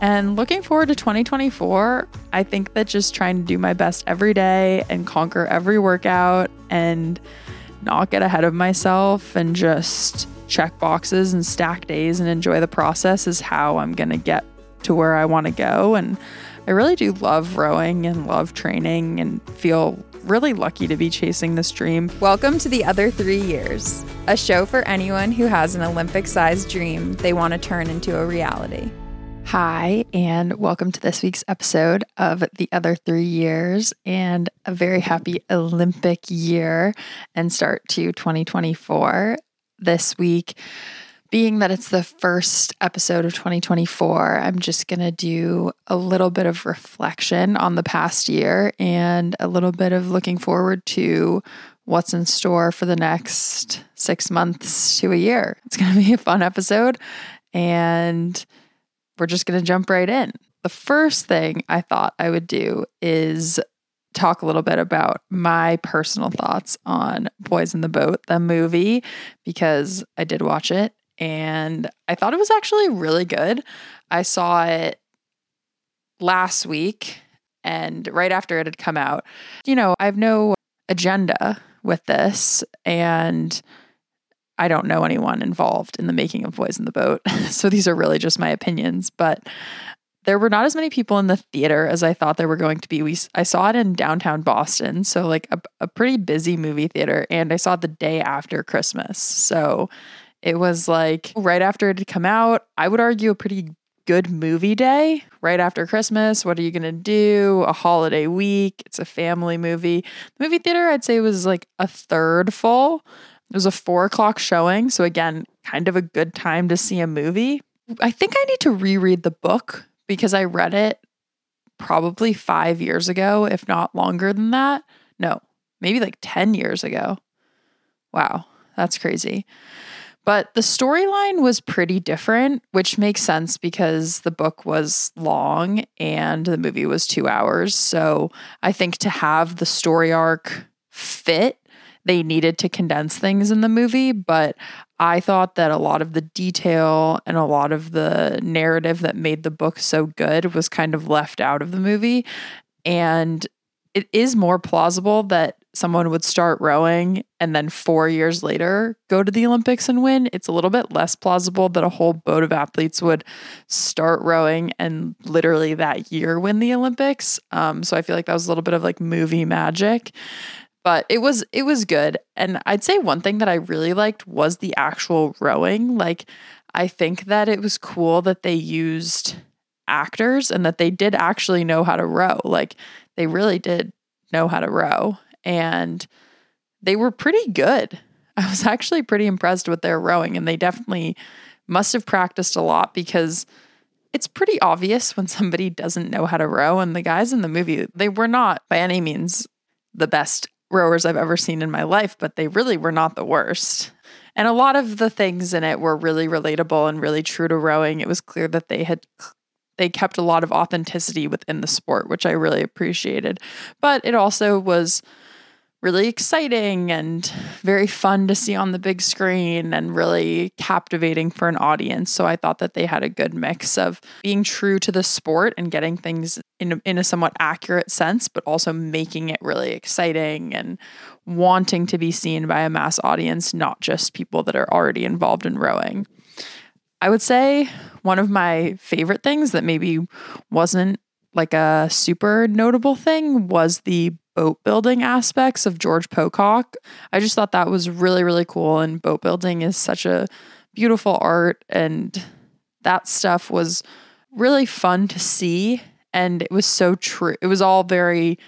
And looking forward to 2024, I think that just trying to do my best every day and conquer every workout and not get ahead of myself and just check boxes and stack days and enjoy the process is how I'm going to get to where I want to go. And I really do love rowing and love training and feel really lucky to be chasing this dream. Welcome to the other three years, a show for anyone who has an Olympic sized dream they want to turn into a reality. Hi, and welcome to this week's episode of The Other Three Years and a very happy Olympic year and start to 2024. This week, being that it's the first episode of 2024, I'm just going to do a little bit of reflection on the past year and a little bit of looking forward to what's in store for the next six months to a year. It's going to be a fun episode. And we're just going to jump right in. The first thing I thought I would do is talk a little bit about my personal thoughts on Boys in the Boat, the movie, because I did watch it and I thought it was actually really good. I saw it last week and right after it had come out. You know, I have no agenda with this and I don't know anyone involved in the making of Boys in the Boat. so these are really just my opinions, but there were not as many people in the theater as I thought there were going to be. We I saw it in downtown Boston, so like a, a pretty busy movie theater, and I saw it the day after Christmas. So it was like right after it had come out. I would argue a pretty good movie day right after Christmas. What are you going to do? A holiday week. It's a family movie. The movie theater, I'd say, was like a third full. It was a four o'clock showing. So, again, kind of a good time to see a movie. I think I need to reread the book because I read it probably five years ago, if not longer than that. No, maybe like 10 years ago. Wow, that's crazy. But the storyline was pretty different, which makes sense because the book was long and the movie was two hours. So I think to have the story arc fit they needed to condense things in the movie, but I thought that a lot of the detail and a lot of the narrative that made the book so good was kind of left out of the movie. And it is more plausible that someone would start rowing and then four years later go to the Olympics and win. It's a little bit less plausible that a whole boat of athletes would start rowing and literally that year win the Olympics. Um, so I feel like that was a little bit of like movie magic but it was it was good. And i'd say one thing that i really liked was the actual rowing. Like i think that it was cool that they used actors and that they did actually know how to row. Like they really did know how to row. And they were pretty good. I was actually pretty impressed with their rowing and they definitely must have practiced a lot because it's pretty obvious when somebody doesn't know how to row and the guys in the movie they were not by any means the best rowers I've ever seen in my life, but they really were not the worst. And a lot of the things in it were really relatable and really true to rowing. It was clear that they had they kept a lot of authenticity within the sport, which I really appreciated. But it also was really exciting and very fun to see on the big screen and really captivating for an audience. So I thought that they had a good mix of being true to the sport and getting things in a, in a somewhat accurate sense, but also making it really exciting and wanting to be seen by a mass audience, not just people that are already involved in rowing. I would say one of my favorite things that maybe wasn't like a super notable thing was the boat building aspects of George Pocock. I just thought that was really, really cool. And boat building is such a beautiful art. And that stuff was really fun to see. And it was so true. It was all very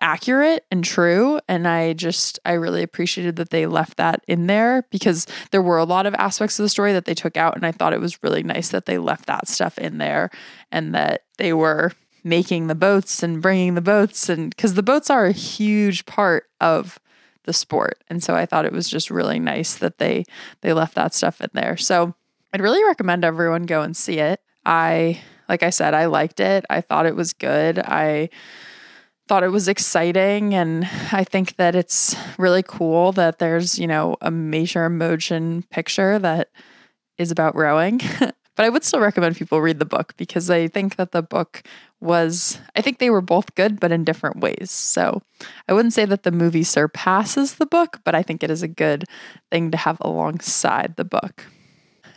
accurate and true. And I just, I really appreciated that they left that in there because there were a lot of aspects of the story that they took out. And I thought it was really nice that they left that stuff in there and that they were making the boats and bringing the boats and because the boats are a huge part of the sport. And so i thought it was just really nice that they they left that stuff in there. So i'd really recommend everyone go and see it. I like i said i liked it. I thought it was good. I thought it was exciting. And i think that it's really cool that there's you know a major motion picture that is about rowing But I would still recommend people read the book because I think that the book was, I think they were both good, but in different ways. So I wouldn't say that the movie surpasses the book, but I think it is a good thing to have alongside the book.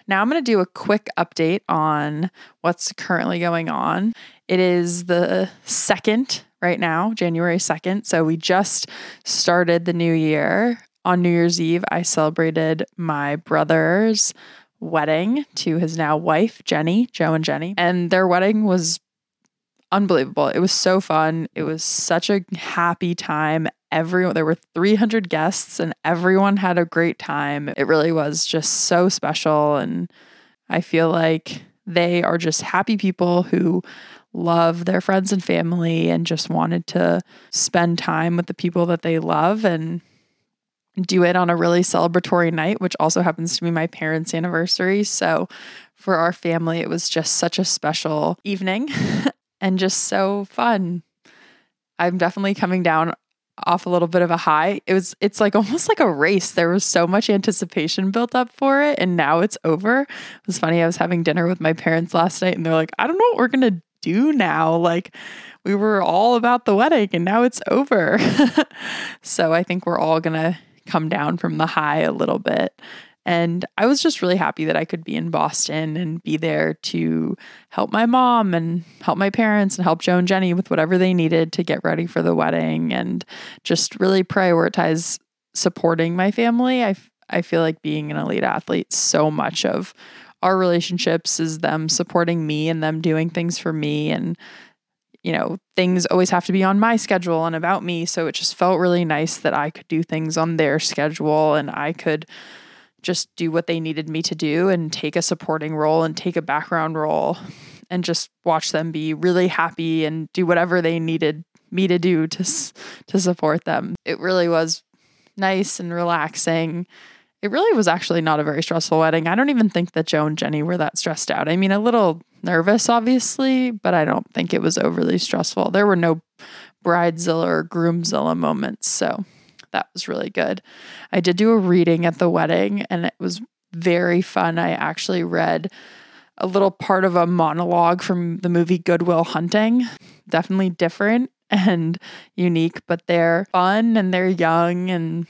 Now I'm going to do a quick update on what's currently going on. It is the second right now, January 2nd. So we just started the new year. On New Year's Eve, I celebrated my brother's wedding to his now wife, Jenny, Joe and Jenny. And their wedding was unbelievable. It was so fun. It was such a happy time. Everyone there were 300 guests and everyone had a great time. It really was just so special and I feel like they are just happy people who love their friends and family and just wanted to spend time with the people that they love and do it on a really celebratory night, which also happens to be my parents' anniversary. So for our family, it was just such a special evening. and just so fun. I'm definitely coming down off a little bit of a high. It was it's like almost like a race. There was so much anticipation built up for it and now it's over. It was funny. I was having dinner with my parents last night and they're like, "I don't know what we're going to do now." Like we were all about the wedding and now it's over. so I think we're all going to come down from the high a little bit and I was just really happy that I could be in Boston and be there to help my mom and help my parents and help Joe and Jenny with whatever they needed to get ready for the wedding and just really prioritize supporting my family. I, I feel like being an elite athlete, so much of our relationships is them supporting me and them doing things for me. And, you know, things always have to be on my schedule and about me. So it just felt really nice that I could do things on their schedule and I could just do what they needed me to do and take a supporting role and take a background role and just watch them be really happy and do whatever they needed me to do to to support them. It really was nice and relaxing. It really was actually not a very stressful wedding. I don't even think that Joe and Jenny were that stressed out. I mean, a little nervous obviously, but I don't think it was overly stressful. There were no bridezilla or groomzilla moments, so that was really good. I did do a reading at the wedding and it was very fun. I actually read a little part of a monologue from the movie Good Will Hunting. Definitely different and unique, but they're fun and they're young and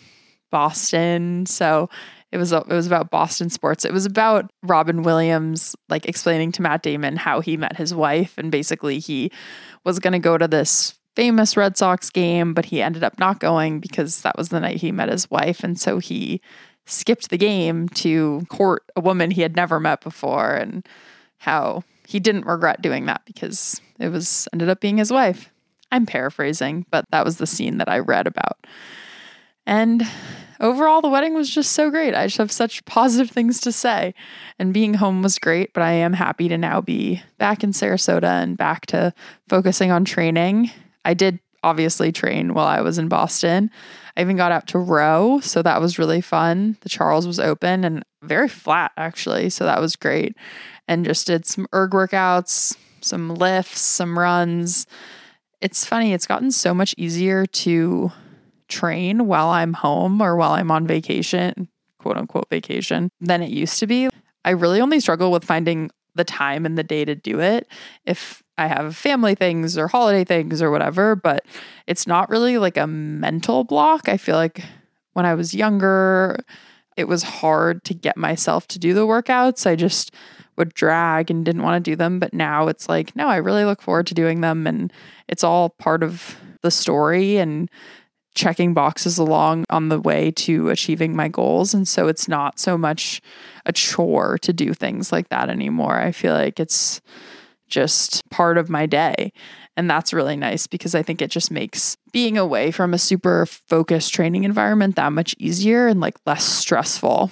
Boston. So it was it was about Boston sports. It was about Robin Williams like explaining to Matt Damon how he met his wife and basically he was going to go to this famous Red Sox game, but he ended up not going because that was the night he met his wife. And so he skipped the game to court a woman he had never met before and how he didn't regret doing that because it was ended up being his wife. I'm paraphrasing, but that was the scene that I read about. And overall, the wedding was just so great. I just have such positive things to say. And being home was great, but I am happy to now be back in Sarasota and back to focusing on training I did obviously train while I was in Boston. I even got out to row, so that was really fun. The Charles was open and very flat actually, so that was great. And just did some erg workouts, some lifts, some runs. It's funny, it's gotten so much easier to train while I'm home or while I'm on vacation, quote unquote vacation, than it used to be. I really only struggle with finding the time in the day to do it if I have family things or holiday things or whatever, but it's not really like a mental block. I feel like when I was younger, it was hard to get myself to do the workouts. I just would drag and didn't want to do them. But now it's like, no, I really look forward to doing them. And it's all part of the story and checking boxes along on the way to achieving my goals. And so it's not so much a chore to do things like that anymore. I feel like it's just part of my day. And that's really nice because I think it just makes being away from a super focused training environment that much easier and like less stressful.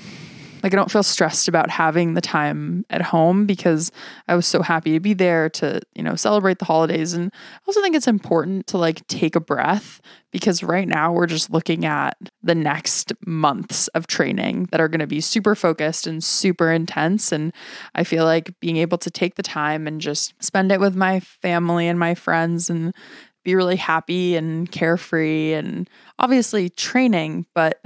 Like I don't feel stressed about having the time at home because I was so happy to be there to, you know, celebrate the holidays. And I also think it's important to like take a breath because right now we're just looking at the next months of training that are going to be super focused and super intense. And I feel like being able to take the time and just spend it with my family and my friends and be really happy and carefree and obviously training but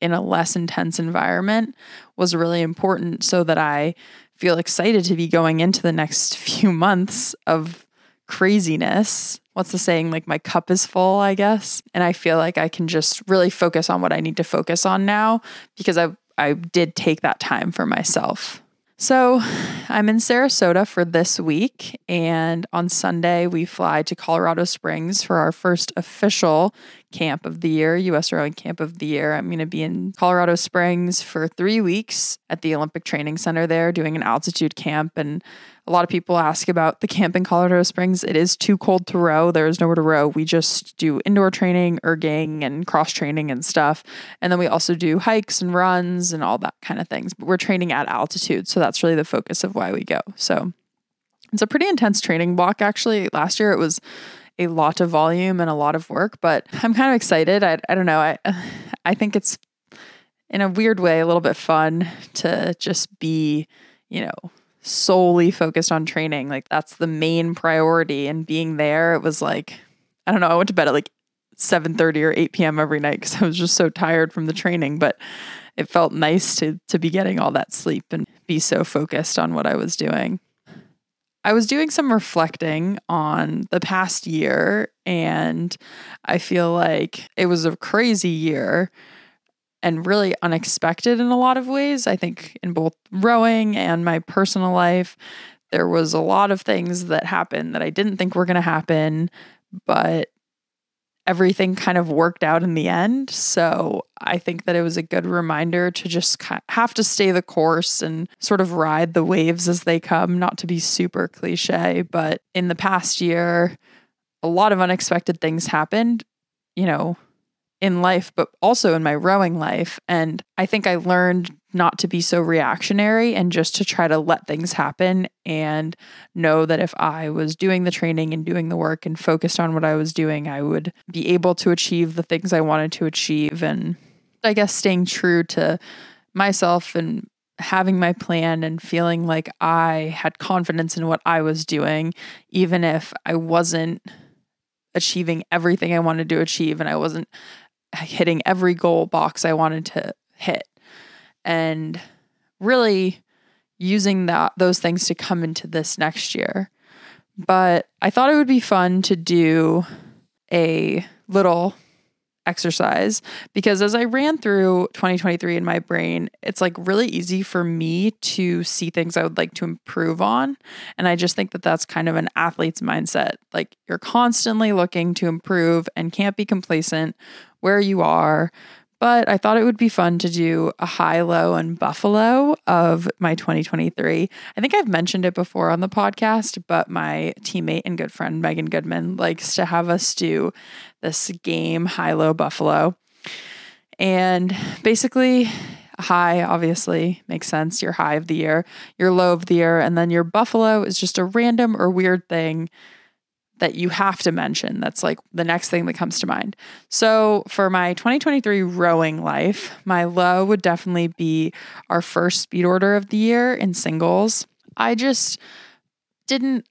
in a less intense environment was really important so that I feel excited to be going into the next few months of craziness. What's the saying? Like, my cup is full, I guess. And I feel like I can just really focus on what I need to focus on now because I, I did take that time for myself. So I'm in Sarasota for this week. And on Sunday, we fly to Colorado Springs for our first official camp of the year, US Rowing Camp of the Year. I'm going to be in Colorado Springs for three weeks at the Olympic Training Center there doing an altitude camp. And a lot of people ask about the camp in Colorado Springs. It is too cold to row. There is nowhere to row. We just do indoor training, erging, and cross training and stuff. And then we also do hikes and runs and all that kind of things. But we're training at altitude. So that's really the focus of why we go. So it's a pretty intense training block, actually. Last year it was a lot of volume and a lot of work, but I'm kind of excited. I, I don't know. I, I think it's in a weird way a little bit fun to just be, you know, solely focused on training. Like that's the main priority. And being there, it was like, I don't know, I went to bed at like 7:30 or 8 p.m. every night because I was just so tired from the training. But it felt nice to to be getting all that sleep and be so focused on what I was doing. I was doing some reflecting on the past year, and I feel like it was a crazy year and really unexpected in a lot of ways. I think in both rowing and my personal life, there was a lot of things that happened that I didn't think were going to happen, but everything kind of worked out in the end. So I think that it was a good reminder to just have to stay the course and sort of ride the waves as they come, not to be super cliche. But in the past year, a lot of unexpected things happened. You know, in life, but also in my rowing life. And I think I learned not to be so reactionary and just to try to let things happen and know that if I was doing the training and doing the work and focused on what I was doing, I would be able to achieve the things I wanted to achieve. And I guess staying true to myself and having my plan and feeling like I had confidence in what I was doing, even if I wasn't achieving everything I wanted to achieve and I wasn't hitting every goal box I wanted to hit. And really using that those things to come into this next year. But I thought it would be fun to do a little exercise because as I ran through 2023 in my brain, it's like really easy for me to see things I would like to improve on. And I just think that that's kind of an athlete's mindset. Like you're constantly looking to improve and can't be complacent where you are. But I thought it would be fun to do a high, low, and buffalo of my 2023. I think I've mentioned it before on the podcast, but my teammate and good friend Megan Goodman likes to have us do this game, high, low, buffalo. And basically, high obviously makes sense. Your high of the year, your low of the year, and then your buffalo is just a random or weird thing that you have to mention. That's like the next thing that comes to mind. So, for my 2023 rowing life, my low would definitely be our first speed order of the year in singles. I just didn't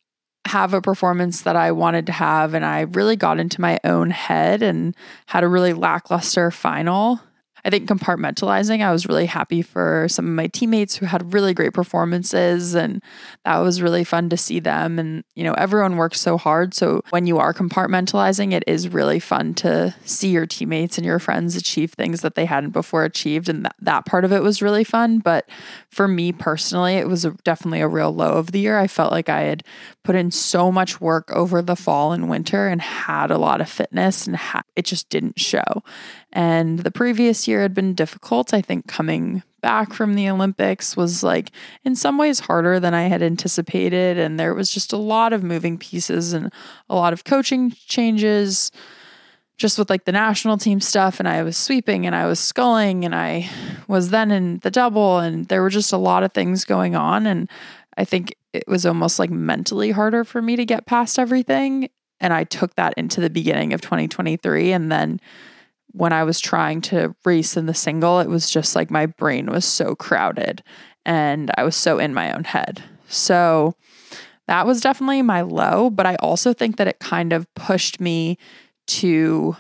have a performance that I wanted to have, and I really got into my own head and had a really lackluster final. I think compartmentalizing, I was really happy for some of my teammates who had really great performances and that was really fun to see them. And, you know, everyone works so hard. So when you are compartmentalizing, it is really fun to see your teammates and your friends achieve things that they hadn't before achieved. And that, that part of it was really fun. But for me personally, it was a, definitely a real low of the year. I felt like I had put in so much work over the fall and winter and had a lot of fitness and ha- it just didn't show. And the previous year had been difficult. I think coming back from the Olympics was like in some ways harder than I had anticipated. And there was just a lot of moving pieces and a lot of coaching changes just with like the national team stuff. And I was sweeping and I was sculling and I was then in the double. And there were just a lot of things going on. And I think it was almost like mentally harder for me to get past everything. And I took that into the beginning of 2023 and then when I was trying to race in the single, it was just like my brain was so crowded and I was so in my own head. So that was definitely my low, but I also think that it kind of pushed me to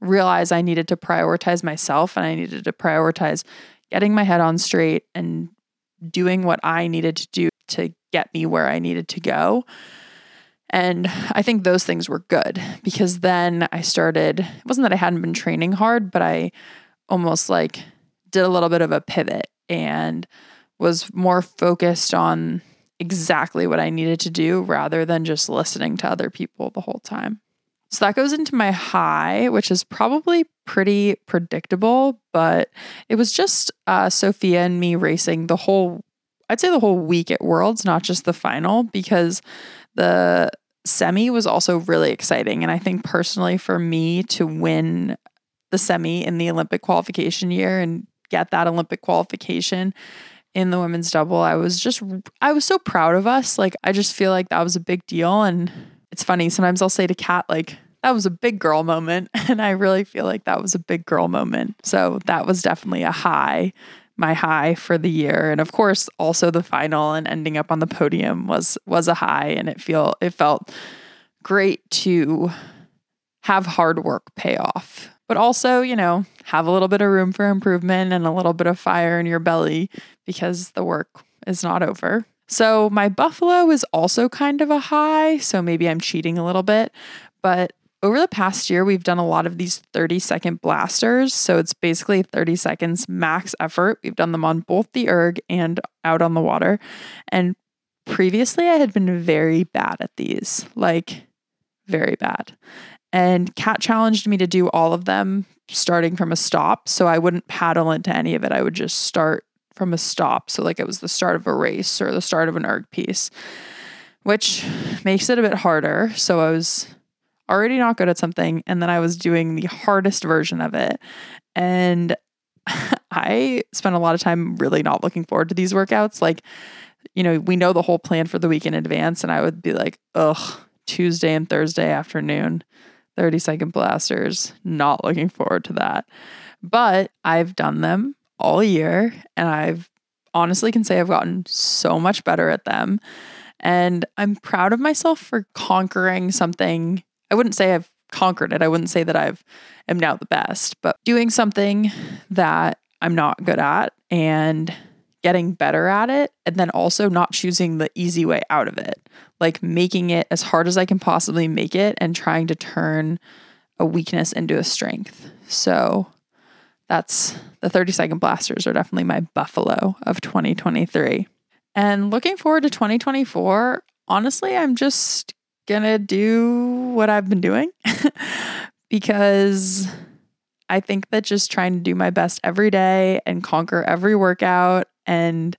realize I needed to prioritize myself and I needed to prioritize getting my head on straight and doing what I needed to do to get me where I needed to go. And I think those things were good because then I started, it wasn't that I hadn't been training hard, but I almost like did a little bit of a pivot and was more focused on exactly what I needed to do rather than just listening to other people the whole time. So that goes into my high, which is probably pretty predictable, but it was just uh, Sophia and me racing the whole, I'd say the whole week at Worlds, not just the final, because the semi was also really exciting. And I think personally for me to win the semi in the Olympic qualification year and get that Olympic qualification in the women's double, I was just, I was so proud of us. Like, I just feel like that was a big deal. And it's funny. Sometimes I'll say to Kat, like, that was a big girl moment. And I really feel like that was a big girl moment. So that was definitely a high, my high for the year. And of course, also the final and ending up on the podium was was a high. And it feel it felt great to have hard work pay off. But also, you know, have a little bit of room for improvement and a little bit of fire in your belly because the work is not over. So my buffalo is also kind of a high. So maybe I'm cheating a little bit. But over the past year, we've done a lot of these 30 second blasters. So it's basically 30 seconds max effort. We've done them on both the erg and out on the water. And previously, I had been very bad at these, like very bad. And Kat challenged me to do all of them starting from a stop. So I wouldn't paddle into any of it. I would just start from a stop. So, like it was the start of a race or the start of an erg piece, which makes it a bit harder. So, I was already not good at something. And then I was doing the hardest version of it. And I spent a lot of time really not looking forward to these workouts. Like, you know, we know the whole plan for the week in advance. And I would be like, ugh, Tuesday and Thursday afternoon, 30 second blasters, not looking forward to that. But I've done them all year and I've honestly can say I've gotten so much better at them. And I'm proud of myself for conquering something. I wouldn't say I've conquered it. I wouldn't say that I've am now the best, but doing something that I'm not good at and getting better at it and then also not choosing the easy way out of it. Like making it as hard as I can possibly make it and trying to turn a weakness into a strength. So that's the 30 second blasters are definitely my buffalo of 2023. And looking forward to 2024, honestly, I'm just gonna do what I've been doing because I think that just trying to do my best every day and conquer every workout and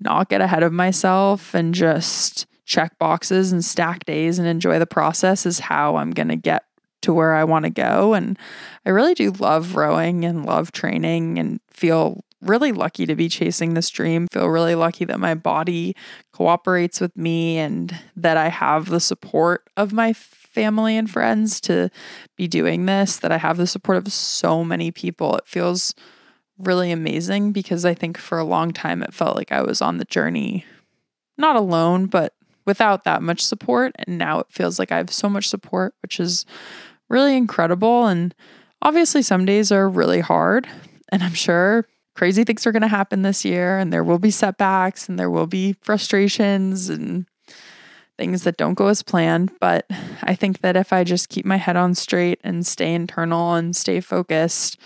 not get ahead of myself and just check boxes and stack days and enjoy the process is how I'm going to get to where I want to go. And I really do love rowing and love training and feel really lucky to be chasing this dream. Feel really lucky that my body cooperates with me and that I have the support of my family and friends to be doing this, that I have the support of so many people. It feels really amazing because I think for a long time it felt like I was on the journey, not alone, but without that much support. And now it feels like I have so much support, which is really incredible. And obviously, some days are really hard. And I'm sure crazy things are going to happen this year, and there will be setbacks, and there will be frustrations and things that don't go as planned. But I think that if I just keep my head on straight and stay internal and stay focused,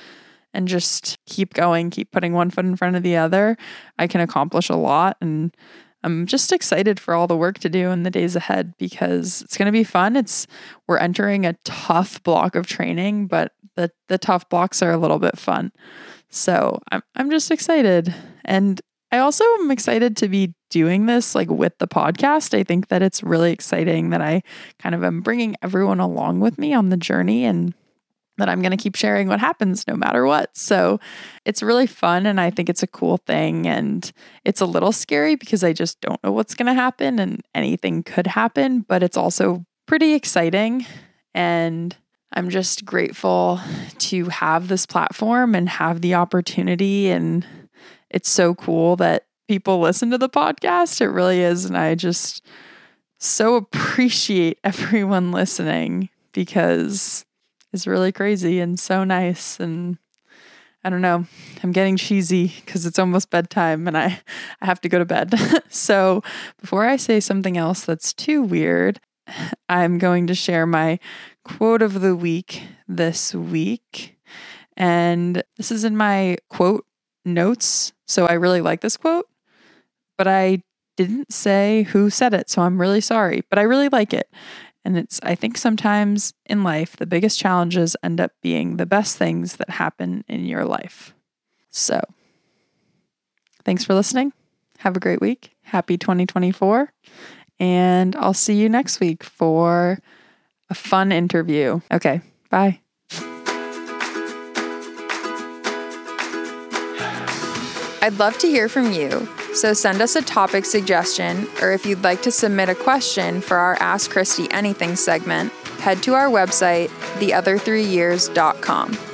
and just keep going, keep putting one foot in front of the other, I can accomplish a lot. And I'm just excited for all the work to do in the days ahead because it's going to be fun. It's we're entering a tough block of training, but the the tough blocks are a little bit fun. So, I'm I'm just excited. And I also am excited to be doing this like with the podcast. I think that it's really exciting that I kind of am bringing everyone along with me on the journey and that I'm going to keep sharing what happens no matter what. So it's really fun and I think it's a cool thing. And it's a little scary because I just don't know what's going to happen and anything could happen, but it's also pretty exciting. And I'm just grateful to have this platform and have the opportunity. And it's so cool that people listen to the podcast. It really is. And I just so appreciate everyone listening because it's really crazy and so nice. And I don't know. I'm getting cheesy because it's almost bedtime and I, I have to go to bed. so before I say something else that's too weird, I'm going to share my quote of the week this week. And this is in my quote notes. So I really like this quote, but I didn't say who said it. So I'm really sorry, but I really like it. And it's, I think sometimes in life, the biggest challenges end up being the best things that happen in your life. So thanks for listening. Have a great week. Happy 2024. And I'll see you next week for a fun interview. Okay, bye. I'd love to hear from you. So send us a topic suggestion, or if you'd like to submit a question for our Ask Kristi Anything segment, head to our website, theother3years.com.